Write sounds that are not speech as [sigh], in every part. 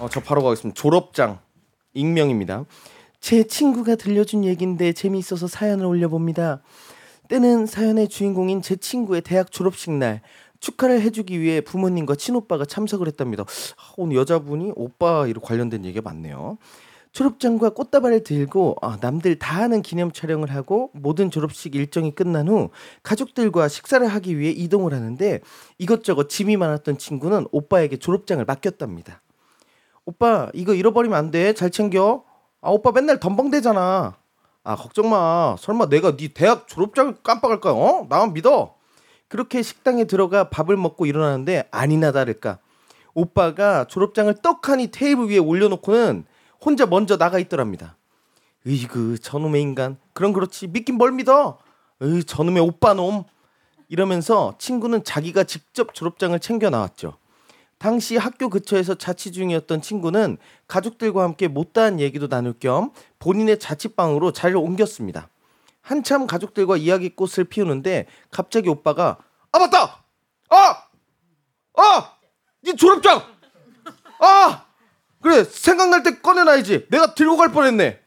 어, 저 바로 가겠습니다. 졸업장 익명입니다. 제 친구가 들려준 얘긴데 재미있어서 사연을 올려봅니다. 때는 사연의 주인공인 제 친구의 대학 졸업식 날 축하를 해주기 위해 부모님과 친오빠가 참석을 했답니다. 아, 오늘 여자분이 오빠 이로 관련된 얘기가 많네요. 졸업장과 꽃다발을 들고 아, 남들 다 하는 기념 촬영을 하고 모든 졸업식 일정이 끝난 후 가족들과 식사를 하기 위해 이동을 하는데 이것저것 짐이 많았던 친구는 오빠에게 졸업장을 맡겼답니다. 오빠 이거 잃어버리면 안 돼. 잘 챙겨. 아 오빠 맨날 덤벙대잖아. 아 걱정 마. 설마 내가 네 대학 졸업장을 깜빡할까? 어? 나만 믿어. 그렇게 식당에 들어가 밥을 먹고 일어나는데 아니나 다를까 오빠가 졸업장을 떡하니 테이블 위에 올려놓고는 혼자 먼저 나가 있더랍니다. 으이그 저놈의 인간. 그럼 그렇지 믿긴 뭘 믿어? 으 저놈의 오빠 놈. 이러면서 친구는 자기가 직접 졸업장을 챙겨 나왔죠. 당시 학교 근처에서 자취 중이었던 친구는 가족들과 함께 못다한 얘기도 나눌 겸 본인의 자취방으로 자리를 옮겼습니다. 한참 가족들과 이야기꽃을 피우는데 갑자기 오빠가 아 맞다! 아 아 네 졸업장! 아! 그래 생각날 때 꺼내놔야지. 내가 들고 갈 뻔했네.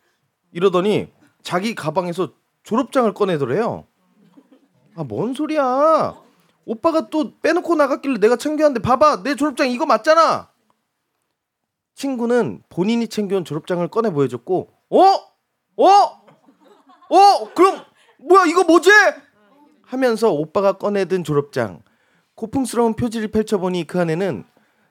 이러더니 자기 가방에서 졸업장을 꺼내더래요. 아 뭔 소리야 오빠가 또 빼놓고 나갔길래 내가 챙겨왔는데 봐봐 내 졸업장 이거 맞잖아 친구는 본인이 챙겨온 졸업장을 꺼내 보여줬고 어? 어? 어? 그럼 뭐야 이거 뭐지? 하면서 오빠가 꺼내든 졸업장 고풍스러운 표지를 펼쳐보니 그 안에는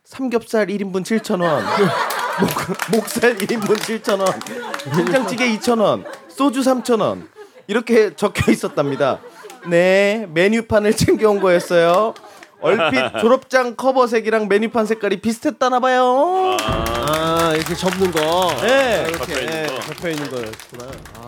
삼겹살 1인분 7,000원 [laughs] 목, 목살 1인분 7,000원 된장찌개 2,000원 소주 3,000원 이렇게 적혀 있었답니다 네 메뉴판을 [laughs] 챙겨온 거였어요 얼핏 [laughs] 졸업장 커버색이랑 메뉴판 색깔이 비슷했다나 봐요 아 이렇게 접는 거. 네 이렇게 접혀 있는 거. 접혀 있는 거였구나. 아.